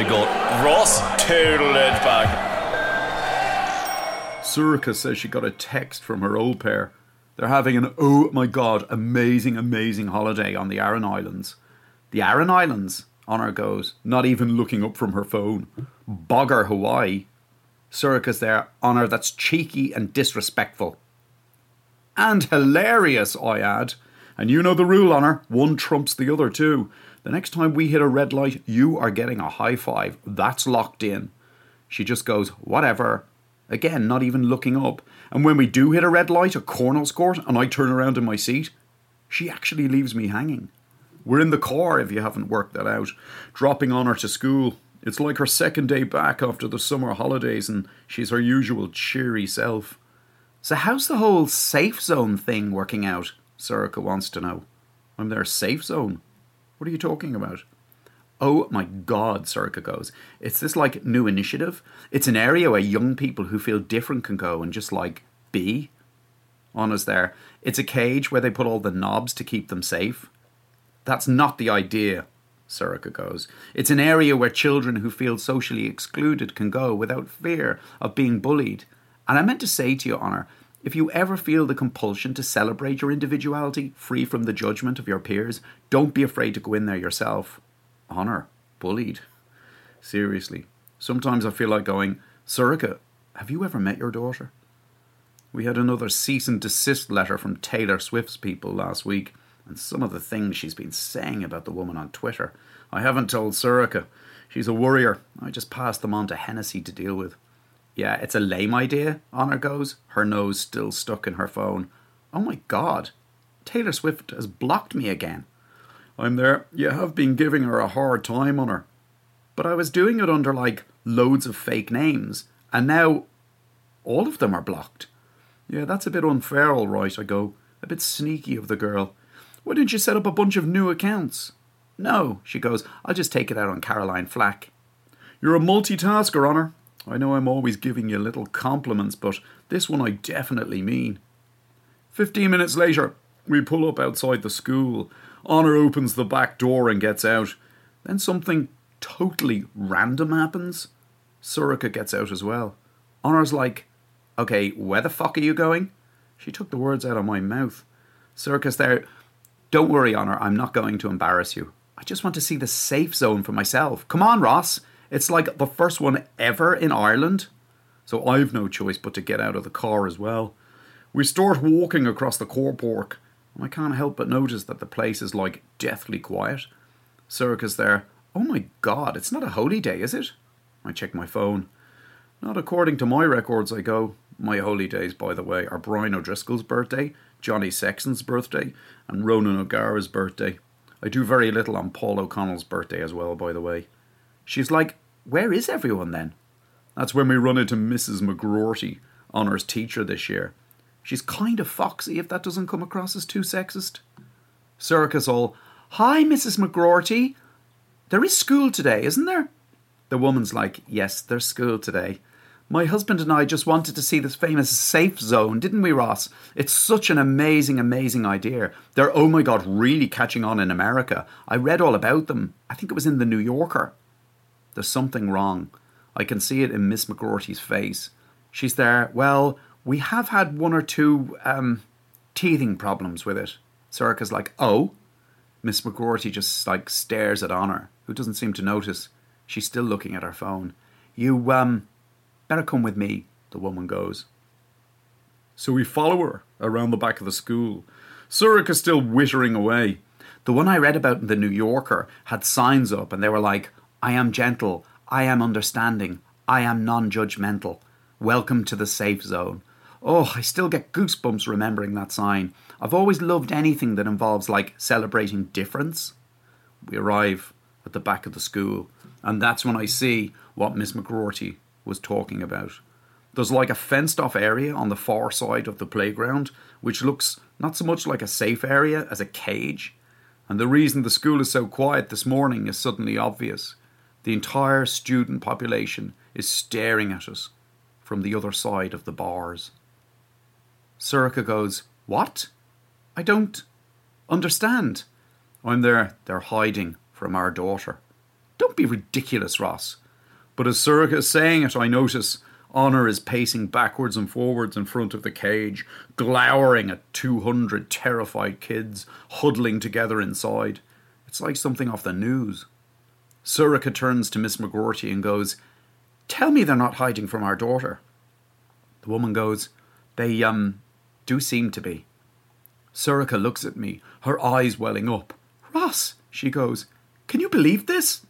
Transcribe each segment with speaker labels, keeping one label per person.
Speaker 1: My god. Ross it back.
Speaker 2: Sorcha says she got a text from her old pair. They're having an oh my god, amazing, amazing holiday on the Aran Islands. The Aran Islands, Honor goes, not even looking up from her phone. Bogger Hawaii. Sorcha's there, Honor, that's cheeky and disrespectful. And hilarious, I add. And you know the rule, Honor. One trumps the other, too. The next time we hit a red light, you are getting a high five. That's locked in. She just goes, whatever. Again, not even looking up. And when we do hit a red light, a Cornelscourt, and I turn around in my seat, she actually leaves me hanging. We're in the car, if you haven't worked that out, dropping Honor to school. It's like her second day back after the summer holidays, and she's her usual cheery self. So, how's the whole safe zone thing working out? Sorcha wants to know. I'm their safe zone. What are you talking about? Oh my god, Sorcha goes. It's this like new initiative. It's an area where young people who feel different can go and just like be. Honor's there. It's a cage where they put all the knobs to keep them safe. That's not the idea, Sorcha goes. It's an area where children who feel socially excluded can go without fear of being bullied. And I meant to say to you, Honor, if you ever feel the compulsion to celebrate your individuality, free from the judgment of your peers, don't be afraid to go in there yourself. Honor, bullied. Seriously. Sometimes I feel like going, Sorcha, have you ever met your daughter? We had another cease and desist letter from Taylor Swift's people last week, and some of the things she's been saying about the woman on Twitter. I haven't told Sorcha. She's a worrier. I just passed them on to Hennessy to deal with. Yeah, it's a lame idea, Honor goes, her nose still stuck in her phone. Oh my god, Taylor Swift has blocked me again. I'm there. You have been giving her a hard time on her. But I was doing it under like loads of fake names, and now all of them are blocked. Yeah, that's a bit unfair, all right, I go. A bit sneaky of the girl. Why didn't you set up a bunch of new accounts? No, she goes, I'll just take it out on Caroline Flack. You're a multitasker, Honor. I know I'm always giving you little compliments, but this one I definitely mean. Fifteen minutes later, we pull up outside the school. Honor opens the back door and gets out. Then something totally random happens. Sorcha gets out as well. Honor's like, Okay, where the fuck are you going? She took the words out of my mouth. Sorcha's there. Don't worry, Honor, I'm not going to embarrass you. I just want to see the safe zone for myself. Come on, Ross. It's like the first one ever in Ireland. So I've no choice but to get out of the car as well. We start walking across the car park, and I can't help but notice that the place is like deathly quiet. Sorcha's there. Oh my god, it's not a holy day, is it? I check my phone. Not according to my records, I go. My holy days, by the way, are Brian O'Driscoll's birthday, Johnny Sexton's birthday, and Ronan O'Gara's birthday. I do very little on Paul O'Connell's birthday as well, by the way. She's like, Where is everyone then? That's when we run into Mrs. McGroarty, Honor's teacher this year. She's kind of foxy if that doesn't come across as too sexist. Sorcha's all, Hi, Mrs. McGroarty. There is school today, isn't there? The woman's like, Yes, there's school today. My husband and I just wanted to see this famous safe zone, didn't we, Ross? It's such an amazing, amazing idea. They're, oh my god, really catching on in America. I read all about them. I think it was in the New Yorker. There's something wrong. I can see it in Miss McGroarty's face. She's there, well, We have had one or two um, teething problems with it. Sorcha's like, oh. Miss McGroarty just like stares at Honor, who doesn't seem to notice. She's still looking at her phone. You, um, better come with me, the woman goes. So we follow her around the back of the school. Sorcha's still wittering away. The one I read about in the New Yorker had signs up and they were like, I am gentle, I am understanding, I am non judgmental. Welcome to the safe zone. Oh, I still get goosebumps remembering that sign. I've always loved anything that involves like celebrating difference. We arrive at the back of the school, and that's when I see what Miss McGroarty was talking about. There's like a fenced off area on the far side of the playground, which looks not so much like a safe area as a cage. And the reason the school is so quiet this morning is suddenly obvious. The entire student population is staring at us from the other side of the bars. Sorcha goes, What? I don't understand. I'm there, they're hiding from our daughter. Don't be ridiculous, Ross. But as Sorcha is saying it, I notice Honor is pacing backwards and forwards in front of the cage, glowering at 200 terrified kids huddling together inside. It's like something off the news. Sorcha turns to Miss McGroarty and goes, Tell me they're not hiding from our daughter. The woman goes, They, um, do seem to be. Sorcha looks at me, her eyes welling up. Ross, she goes, Can you believe this?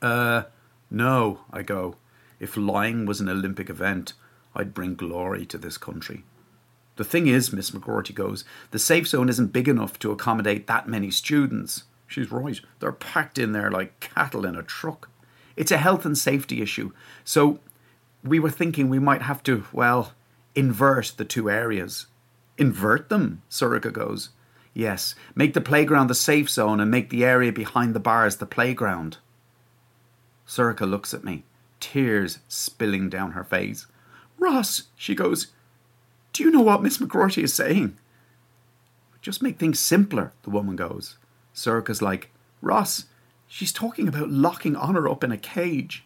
Speaker 2: Uh, no, I go. If lying was an Olympic event, I'd bring glory to this country. The thing is, Miss McGroarty goes, the safe zone isn't big enough to accommodate that many students. She's right. They're packed in there like cattle in a truck. It's a health and safety issue. So we were thinking we might have to, well, invert the two areas. Invert them, Sorcha goes. Yes, make the playground the safe zone and make the area behind the bars the playground. Sorcha looks at me tears spilling down her face. Ross, she goes, do you know what Miss McGroarty is saying? Just make things simpler, the woman goes. Sorcha's like, Ross, she's talking about locking Honor up in a cage.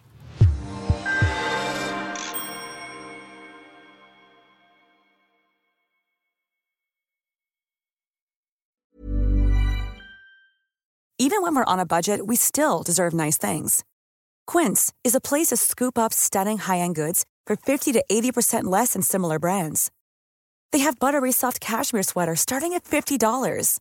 Speaker 3: Even when we're on a budget, we still deserve nice things. Quince is a place to scoop up stunning high end goods for 50 to 80% less than similar brands. They have buttery soft cashmere sweaters starting at $50,